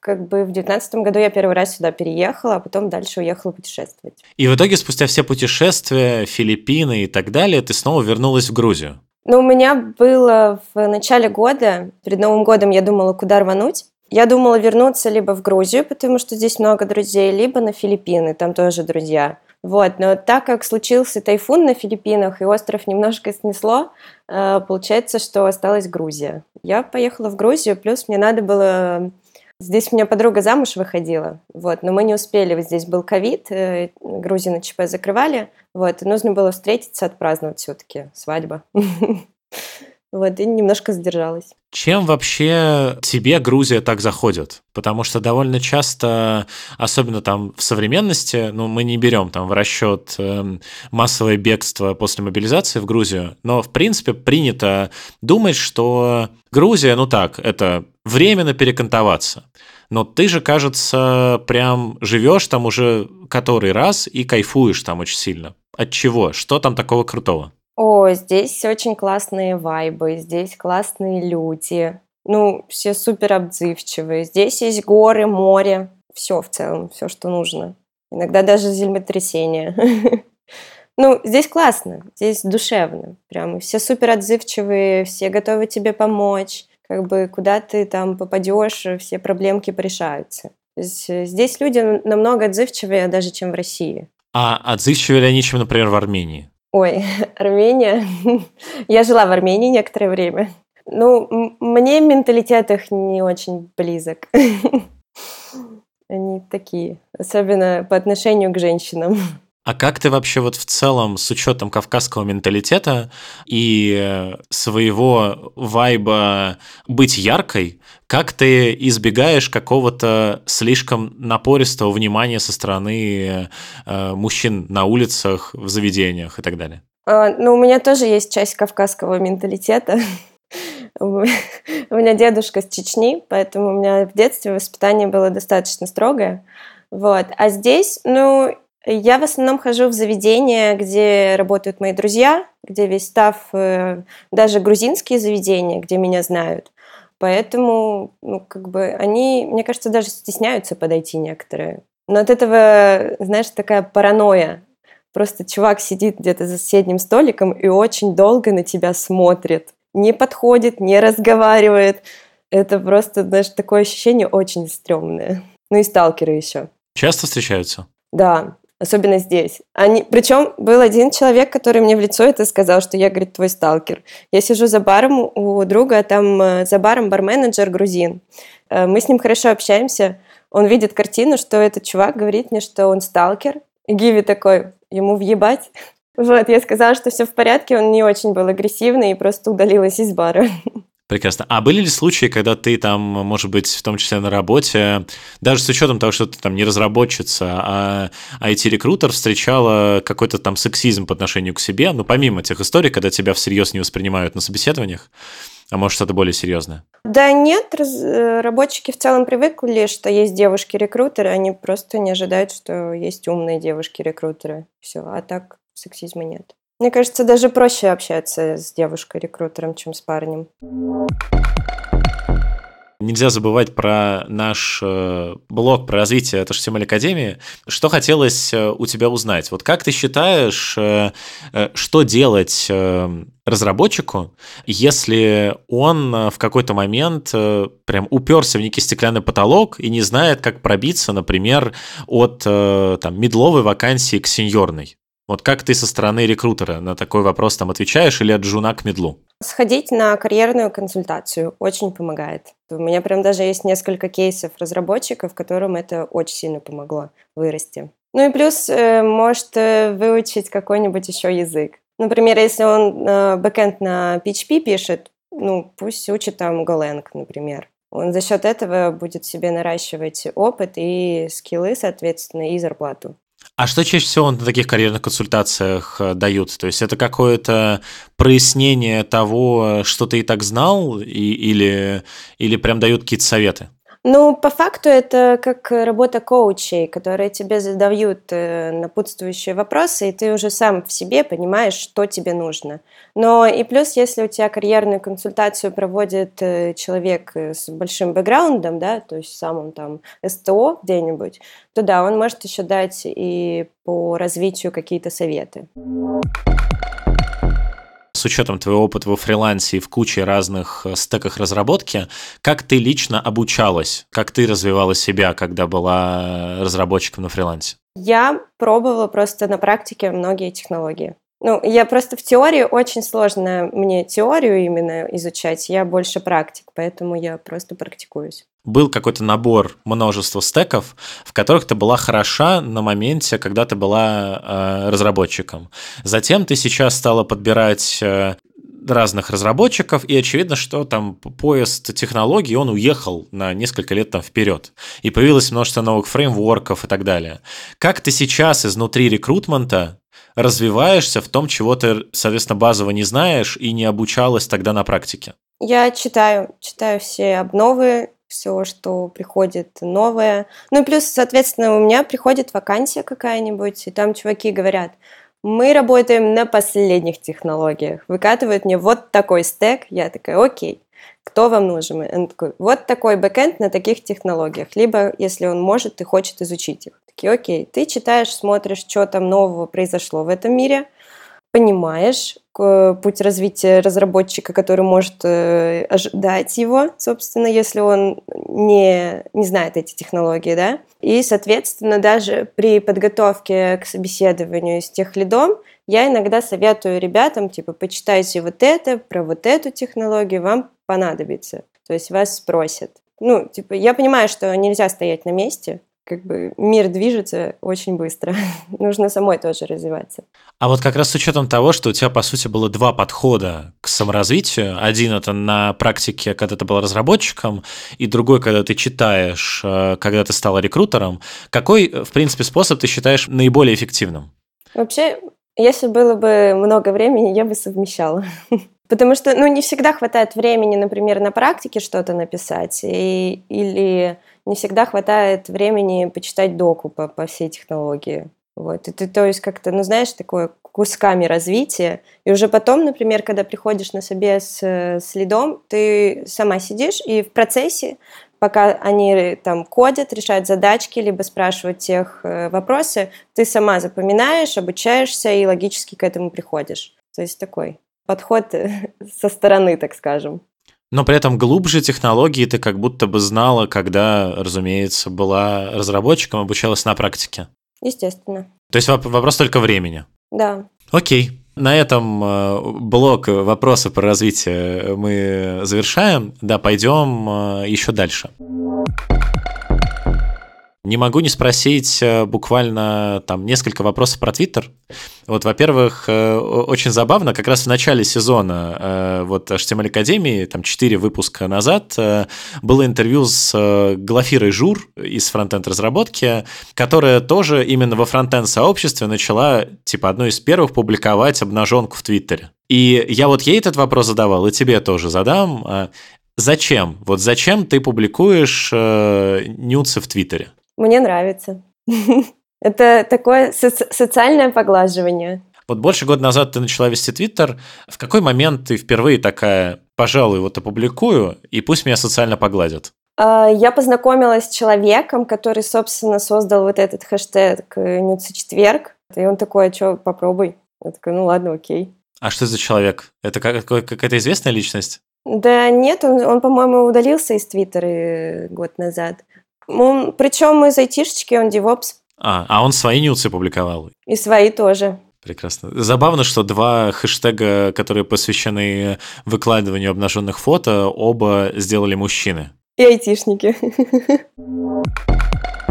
Как бы в девятнадцатом году я первый раз сюда переехала, а потом дальше уехала путешествовать. И в итоге спустя все путешествия, Филиппины и так далее, ты снова вернулась в Грузию? Ну, у меня было в начале года, перед Новым годом я думала, куда рвануть. Я думала вернуться либо в Грузию, потому что здесь много друзей, либо на Филиппины, там тоже друзья. Вот, но так как случился тайфун на Филиппинах и остров немножко снесло, э, получается, что осталась Грузия. Я поехала в Грузию, плюс мне надо было... Здесь у меня подруга замуж выходила, вот, но мы не успели, вот здесь был ковид, э, Грузию на ЧП закрывали, вот, и нужно было встретиться, отпраздновать все-таки свадьба. Вот, и немножко задержалась. Чем вообще тебе Грузия так заходит? Потому что довольно часто, особенно там в современности, ну, мы не берем там в расчет э, массовое бегство после мобилизации в Грузию, но, в принципе, принято думать, что Грузия, ну так, это временно перекантоваться. Но ты же, кажется, прям живешь там уже который раз и кайфуешь там очень сильно. От чего? Что там такого крутого? О, здесь очень классные вайбы, здесь классные люди. Ну, все супер отзывчивые. Здесь есть горы, море. все в целом, все, что нужно. Иногда даже землетрясение. Ну, здесь классно, здесь душевно. Прям все супер отзывчивые, все готовы тебе помочь. Как бы куда ты там попадешь, все проблемки порешаются. Э, здесь люди намного отзывчивее даже, чем в России. А отзывчивее ли они, чем, например, в Армении? Ой, Армения. Я жила в Армении некоторое время. Ну, мне менталитет их не очень близок. Они такие, особенно по отношению к женщинам. А как ты вообще вот в целом с учетом кавказского менталитета и своего вайба быть яркой, как ты избегаешь какого-то слишком напористого внимания со стороны э, мужчин на улицах, в заведениях и так далее? А, ну, у меня тоже есть часть кавказского менталитета. У меня дедушка с Чечни, поэтому у меня в детстве воспитание было достаточно строгое. Вот. А здесь, ну, я в основном хожу в заведения, где работают мои друзья, где весь став, э, даже грузинские заведения, где меня знают. Поэтому, ну, как бы, они, мне кажется, даже стесняются подойти некоторые. Но от этого, знаешь, такая паранойя. Просто чувак сидит где-то за соседним столиком и очень долго на тебя смотрит. Не подходит, не разговаривает. Это просто, знаешь, такое ощущение очень стрёмное. Ну и сталкеры еще. Часто встречаются? Да, особенно здесь. Они, причем был один человек, который мне в лицо это сказал, что я, говорит, твой сталкер. Я сижу за баром у друга, там э, за баром барменеджер грузин. Э, мы с ним хорошо общаемся. Он видит картину, что этот чувак говорит мне, что он сталкер. И Гиви такой, ему въебать. Вот, я сказала, что все в порядке, он не очень был агрессивный и просто удалилась из бара. Прекрасно. А были ли случаи, когда ты там, может быть, в том числе на работе, даже с учетом того, что ты там не разработчица, а IT-рекрутер, встречала какой-то там сексизм по отношению к себе, ну, помимо тех историй, когда тебя всерьез не воспринимают на собеседованиях, а может, что-то более серьезное? Да нет, разработчики в целом привыкли, что есть девушки-рекрутеры, они просто не ожидают, что есть умные девушки-рекрутеры. Все, а так сексизма нет. Мне кажется, даже проще общаться с девушкой-рекрутером, чем с парнем. Нельзя забывать про наш э, блог про развитие HTML Академии. Что хотелось э, у тебя узнать? Вот как ты считаешь, э, что делать разработчику, если он в какой-то момент прям уперся в некий стеклянный потолок и не знает, как пробиться, например, от там, медловой вакансии к сеньорной? Вот как ты со стороны рекрутера на такой вопрос там отвечаешь или от жуна к медлу? Сходить на карьерную консультацию очень помогает. У меня прям даже есть несколько кейсов разработчиков, которым это очень сильно помогло вырасти. Ну и плюс э, может э, выучить какой-нибудь еще язык. Например, если он э, бэкэнд на PHP пишет, ну пусть учит там Golang, например. Он за счет этого будет себе наращивать опыт и скиллы, соответственно, и зарплату. А что чаще всего на таких карьерных консультациях э, дают? То есть это какое-то прояснение того, что ты и так знал, и, или, или прям дают какие-то советы? Ну, по факту это как работа коучей, которые тебе задают э, напутствующие вопросы, и ты уже сам в себе понимаешь, что тебе нужно. Но и плюс, если у тебя карьерную консультацию проводит э, человек э, с большим бэкграундом, да, то есть сам он там СТО где-нибудь, то да, он может еще дать и по развитию какие-то советы с учетом твоего опыта во фрилансе и в куче разных э, стеках разработки, как ты лично обучалась, как ты развивала себя, когда была разработчиком на фрилансе? Я пробовала просто на практике многие технологии. Ну, я просто в теории очень сложно мне теорию именно изучать, я больше практик, поэтому я просто практикуюсь. Был какой-то набор множества стеков, в которых ты была хороша на моменте, когда ты была э, разработчиком. Затем ты сейчас стала подбирать э, разных разработчиков, и очевидно, что там поезд технологий, он уехал на несколько лет там вперед. И появилось множество новых фреймворков и так далее. Как ты сейчас изнутри рекрутмента развиваешься в том, чего ты, соответственно, базово не знаешь и не обучалась тогда на практике? Я читаю, читаю все обновы, все, что приходит новое. Ну и плюс, соответственно, у меня приходит вакансия какая-нибудь, и там чуваки говорят, мы работаем на последних технологиях. Выкатывают мне вот такой стек. Я такая, окей. Кто вам нужен? Такой, вот такой бэкэнд на таких технологиях. Либо, если он может и хочет изучить их. Такие, окей, ты читаешь, смотришь, что там нового произошло в этом мире, понимаешь путь развития разработчика, который может э, ожидать его, собственно, если он не, не знает эти технологии, да. И, соответственно, даже при подготовке к собеседованию с тех лидом я иногда советую ребятам, типа, почитайте вот это, про вот эту технологию, вам понадобится. То есть вас спросят. Ну, типа, я понимаю, что нельзя стоять на месте, как бы мир движется очень быстро. Нужно самой тоже развиваться. А вот как раз с учетом того, что у тебя, по сути, было два подхода к саморазвитию. Один это на практике, когда ты был разработчиком, и другой, когда ты читаешь, э, когда ты стала рекрутером. Какой, в принципе, способ ты считаешь наиболее эффективным? Вообще, если было бы много времени, я бы совмещала. Потому что, ну, не всегда хватает времени, например, на практике что-то написать, и, или не всегда хватает времени почитать доку по, по всей технологии. Вот. И ты, то есть, как-то, ну, знаешь, такое кусками развития. И уже потом, например, когда приходишь на собес с, с лидом, ты сама сидишь, и в процессе, пока они там кодят, решают задачки, либо спрашивают тех э, вопросы, ты сама запоминаешь, обучаешься и логически к этому приходишь. То есть такой подход со стороны, так скажем. Но при этом глубже технологии ты как будто бы знала, когда, разумеется, была разработчиком, обучалась на практике. Естественно. То есть вопрос только времени. Да. Окей. На этом э, блок вопросы про развитие мы завершаем. Да, пойдем э, еще дальше. Не могу не спросить э, буквально там несколько вопросов про Твиттер. Вот, во-первых, э, очень забавно, как раз в начале сезона э, вот HTML Академии, там 4 выпуска назад, было интервью с Глафирой Жур из фронтенд разработки, которая тоже именно во фронтенд сообществе начала, типа, одной из первых публиковать обнаженку в Твиттере. И я вот ей этот вопрос задавал, и тебе тоже задам. Зачем? Вот зачем ты публикуешь э, нюцы в Твиттере? Мне нравится. Это такое соци- социальное поглаживание. Вот больше года назад ты начала вести Твиттер. В какой момент ты впервые такая, пожалуй, вот опубликую, и пусть меня социально погладят? А, я познакомилась с человеком, который, собственно, создал вот этот хэштег э, «Нюцы четверг». И он такой, а что, попробуй. Я такая, ну ладно, окей. А что за человек? Это какая-то известная личность? Да нет, он, он по-моему, удалился из Твиттера э, год назад. Он, причем из айтишечки, он девопс. А, а он свои нюцы публиковал? И свои тоже. Прекрасно. Забавно, что два хэштега, которые посвящены выкладыванию обнаженных фото, оба сделали мужчины. И айтишники.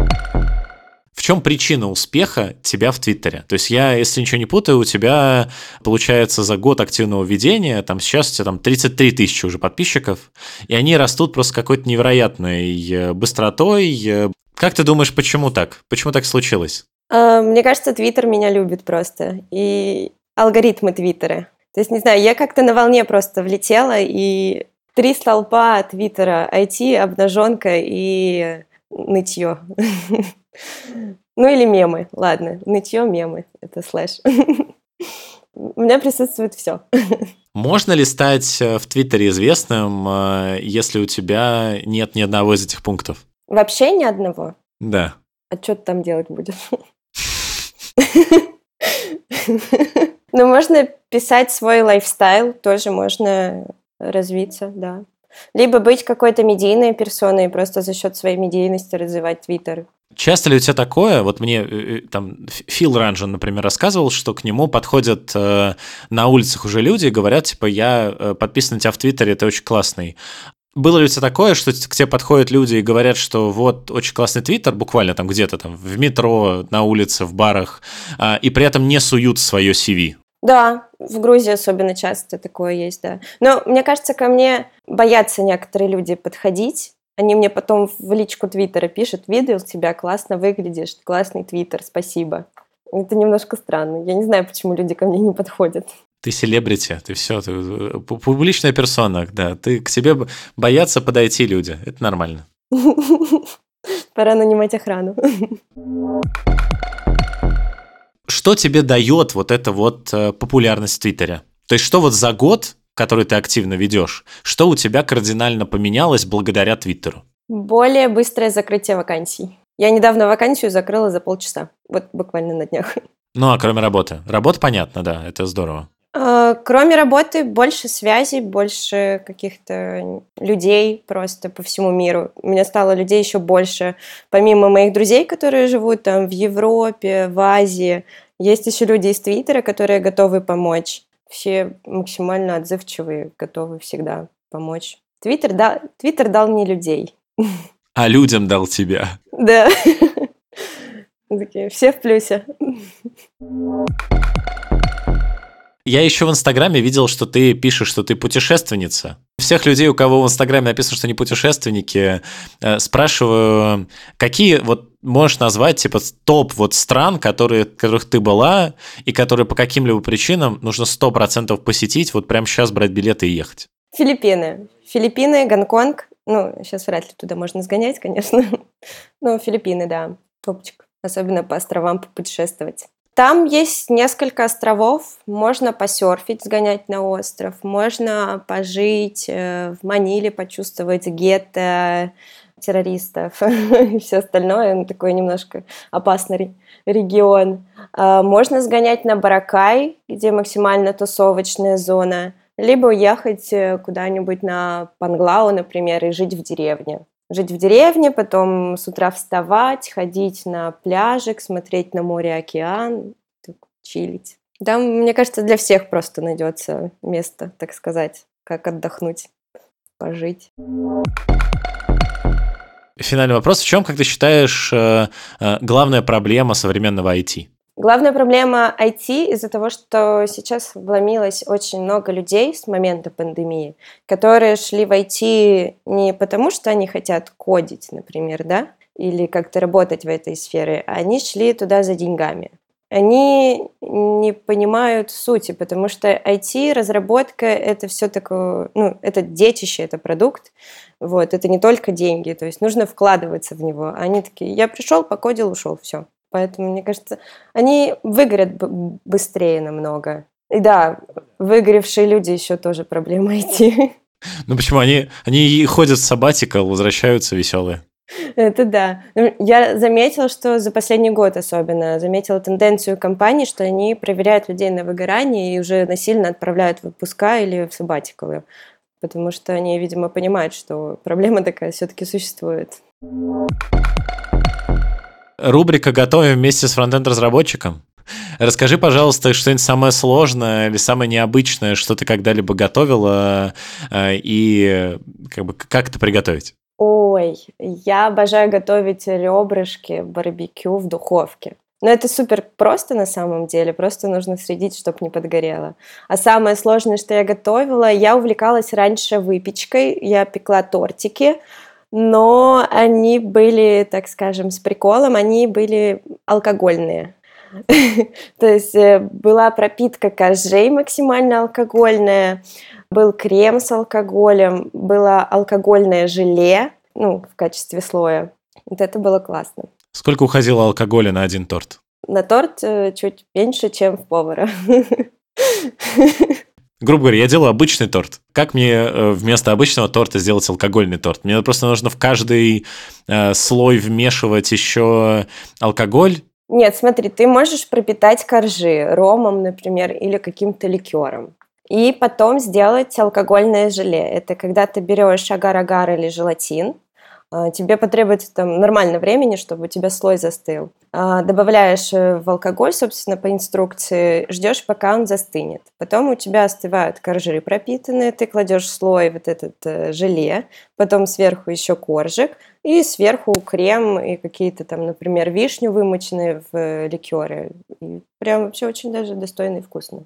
Чем причина успеха тебя в Твиттере? То есть я, если ничего не путаю, у тебя получается за год активного ведения, там сейчас у тебя там 33 тысячи уже подписчиков, и они растут просто какой-то невероятной э, быстротой. Как ты думаешь, почему так? Почему так случилось? А, мне кажется, Твиттер меня любит просто. И алгоритмы Твиттера. То есть, не знаю, я как-то на волне просто влетела, и три столпа Твиттера IT, обнаженка и нытье. Ну или мемы, ладно, нытье, мемы, это слэш. У меня присутствует все. Можно ли стать э, в Твиттере известным, э, если у тебя нет ни одного из этих пунктов? Вообще ни одного? Да. А что ты там делать будешь? Ну, можно писать свой lifestyle, тоже можно развиться, да. Либо быть какой-то медийной персоной и просто за счет своей медийности развивать Твиттер. Часто ли у тебя такое? Вот мне э, э, там Фил Ранжен, например, рассказывал, что к нему подходят э, на улицах уже люди и говорят, типа, я э, подписан на тебя в Твиттере, ты очень классный. Было ли у тебя такое, что к тебе подходят люди и говорят, что вот очень классный твиттер, буквально там где-то там в метро, на улице, в барах, э, и при этом не суют свое CV? Да, в Грузии особенно часто такое есть, да. Но мне кажется, ко мне боятся некоторые люди подходить. Они мне потом в личку Твиттера пишут, видел тебя, классно выглядишь, классный Твиттер, спасибо. Это немножко странно. Я не знаю, почему люди ко мне не подходят. Ты селебрити, ты все, ты э, публичная персона, да. Ты к тебе боятся подойти люди. Это нормально. Пора нанимать охрану. Что тебе дает вот эта вот э, популярность в Твиттере? То есть что вот за год который ты активно ведешь, что у тебя кардинально поменялось благодаря Твиттеру? Более быстрое закрытие вакансий. Я недавно вакансию закрыла за полчаса, вот буквально на днях. Ну, а кроме работы? Работа, понятно, да, это здорово. А, кроме работы, больше связей, больше каких-то людей просто по всему миру. У меня стало людей еще больше. Помимо моих друзей, которые живут там в Европе, в Азии, есть еще люди из Твиттера, которые готовы помочь. Все максимально отзывчивые, готовы всегда помочь. Твиттер дал, Твиттер дал мне людей. А людям дал тебя. Да. Такие, все в плюсе. Я еще в Инстаграме видел, что ты пишешь, что ты путешественница. Всех людей, у кого в Инстаграме написано, что они путешественники, э, спрашиваю, какие вот можешь назвать типа топ вот стран, которые, которых ты была, и которые по каким-либо причинам нужно сто процентов посетить, вот прямо сейчас брать билеты и ехать? Филиппины. Филиппины, Гонконг. Ну, сейчас вряд ли туда можно сгонять, конечно. Но Филиппины, да, топчик. Особенно по островам попутешествовать. Там есть несколько островов, можно посерфить, сгонять на остров, можно пожить э, в Маниле, почувствовать гетто террористов и все остальное, ну, такой немножко опасный регион. А, можно сгонять на Баракай, где максимально тусовочная зона, либо уехать э, куда-нибудь на Панглау, например, и жить в деревне жить в деревне, потом с утра вставать, ходить на пляжик, смотреть на море, океан, чилить. Там, мне кажется, для всех просто найдется место, так сказать, как отдохнуть, пожить. Финальный вопрос. В чем, как ты считаешь, э, э, главная проблема современного IT? Главная проблема IT из-за того, что сейчас вломилось очень много людей с момента пандемии, которые шли в IT не потому, что они хотят кодить, например, да, или как-то работать в этой сфере, а они шли туда за деньгами. Они не понимают сути, потому что IT-разработка — это все такое, ну, это детище, это продукт, вот, это не только деньги, то есть нужно вкладываться в него. Они такие, я пришел, покодил, ушел, все. Поэтому, мне кажется, они выгорят быстрее намного. И да, выгоревшие люди еще тоже проблема идти. Ну почему? Они, они ходят в сабатикал, возвращаются веселые. Это да. Ну, я заметила, что за последний год особенно, заметила тенденцию компаний, что они проверяют людей на выгорание и уже насильно отправляют в отпуска или в сабатикалы. Потому что они, видимо, понимают, что проблема такая все-таки существует. Рубрика «Готовим вместе с фронтенд-разработчиком». Расскажи, пожалуйста, что-нибудь самое сложное или самое необычное, что ты когда-либо готовила, э, и как, бы, как это приготовить? Ой, я обожаю готовить ребрышки, барбекю в духовке. Но это супер просто на самом деле, просто нужно следить, чтобы не подгорело. А самое сложное, что я готовила, я увлекалась раньше выпечкой, я пекла тортики, но они были, так скажем, с приколом, они были алкогольные. То есть э, была пропитка коржей максимально алкогольная, был крем с алкоголем, было алкогольное желе, ну, в качестве слоя. Вот это было классно. Сколько уходило алкоголя на один торт? На торт э, чуть меньше, чем в повара. грубо говоря, я делаю обычный торт. Как мне э, вместо обычного торта сделать алкогольный торт? Мне просто нужно в каждый э, слой вмешивать еще алкоголь. Нет, смотри, ты можешь пропитать коржи ромом, например, или каким-то ликером. И потом сделать алкогольное желе. Это когда ты берешь агар-агар или желатин, тебе потребуется там нормально времени, чтобы у тебя слой застыл. А, добавляешь э, в алкоголь, собственно, по инструкции, ждешь, пока он застынет. Потом у тебя остывают коржи пропитанные, ты кладешь слой вот этот э, желе, потом сверху еще коржик, и сверху крем и какие-то там, например, вишню вымоченные в э, ликере. И прям вообще очень даже достойно и вкусно.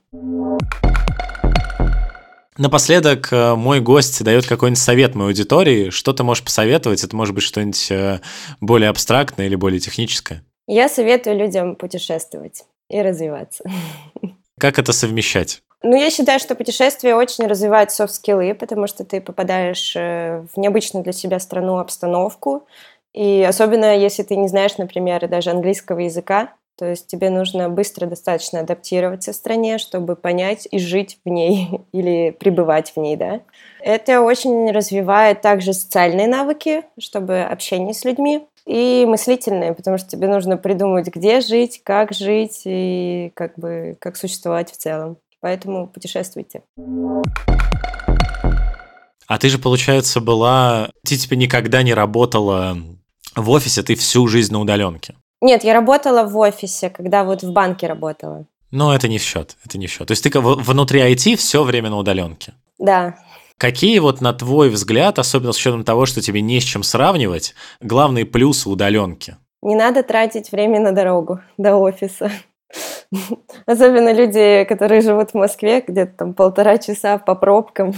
Напоследок э, мой гость дает какой-нибудь совет моей аудитории. Что ты можешь посоветовать? Это может быть что-нибудь э, более абстрактное или более техническое? Я советую людям путешествовать и развиваться. Как это совмещать? Ну, я считаю, что путешествие очень развивает софт-скиллы, потому что ты попадаешь э, в необычную для себя страну, обстановку. И особенно, если ты не знаешь, например, даже английского языка, То есть тебе нужно быстро достаточно адаптироваться в стране, чтобы понять и жить в ней или пребывать в ней, да. Это очень развивает также социальные навыки, чтобы общение с людьми, и мыслительные, потому что тебе нужно придумать, где жить, как жить и как бы как существовать в целом. Поэтому путешествуйте. А ты же, получается, была... Ты типа никогда не работала в офисе, ты всю жизнь на удаленке. Нет, я работала в офисе, когда вот в банке работала. Но это не в счет, это не в счет. То есть ты внутри IT все время на удаленке. Да. Какие вот, на твой взгляд, особенно с учетом того, что тебе не с чем сравнивать, главные плюсы удаленки? Не надо тратить время на дорогу до офиса. Особенно люди, которые живут в Москве, где-то там полтора часа по пробкам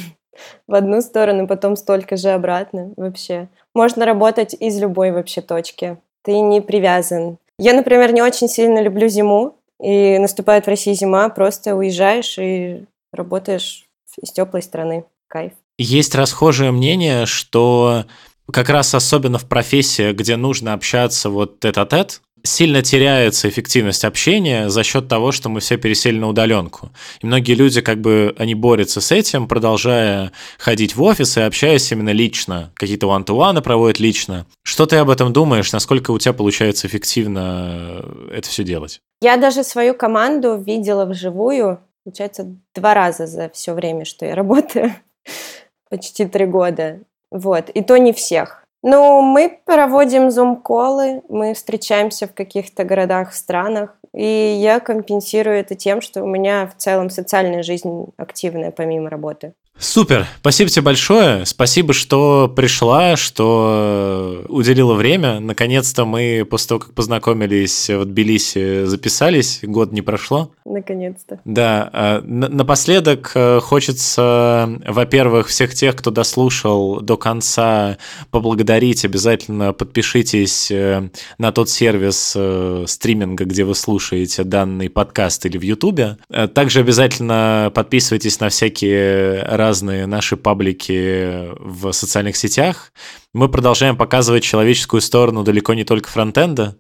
в одну сторону, потом столько же обратно вообще. Можно работать из любой вообще точки. Ты не привязан. Я, например, не очень сильно люблю зиму, и наступает в России зима, просто уезжаешь и работаешь из теплой страны. Кайф. Есть расхожее мнение, что как раз особенно в профессии, где нужно общаться вот тет-а-тет, сильно теряется эффективность общения за счет того, что мы все пересели на удаленку. И многие люди как бы, они борются с этим, продолжая ходить в офис и общаясь именно лично. Какие-то one-to-one проводят лично. Что ты об этом думаешь? Насколько у тебя получается эффективно это все делать? Я даже свою команду видела вживую, получается, два раза за все время, что я работаю. Почти три года. Вот. И то не всех. Ну, мы проводим зум-колы, мы встречаемся в каких-то городах, странах, и я компенсирую это тем, что у меня в целом социальная жизнь активная помимо работы. Супер, спасибо тебе большое, спасибо, что пришла, что уделила время. Наконец-то мы после того, как познакомились в Тбилиси, записались, год не прошло. Наконец-то. Да, а, напоследок э, хочется, во-первых, всех тех, кто дослушал до конца, поблагодарить. Обязательно подпишитесь э, на тот сервис э, стриминга, где вы слушаете данный подкаст или в Ютубе. Также обязательно подписывайтесь на всякие разные наши паблики в социальных сетях. Мы продолжаем показывать человеческую сторону далеко не только фронтенда.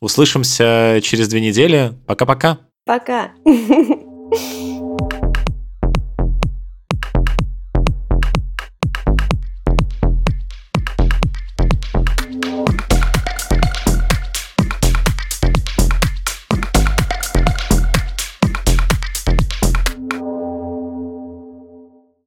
Услышимся через две недели. Пока-пока. Пока.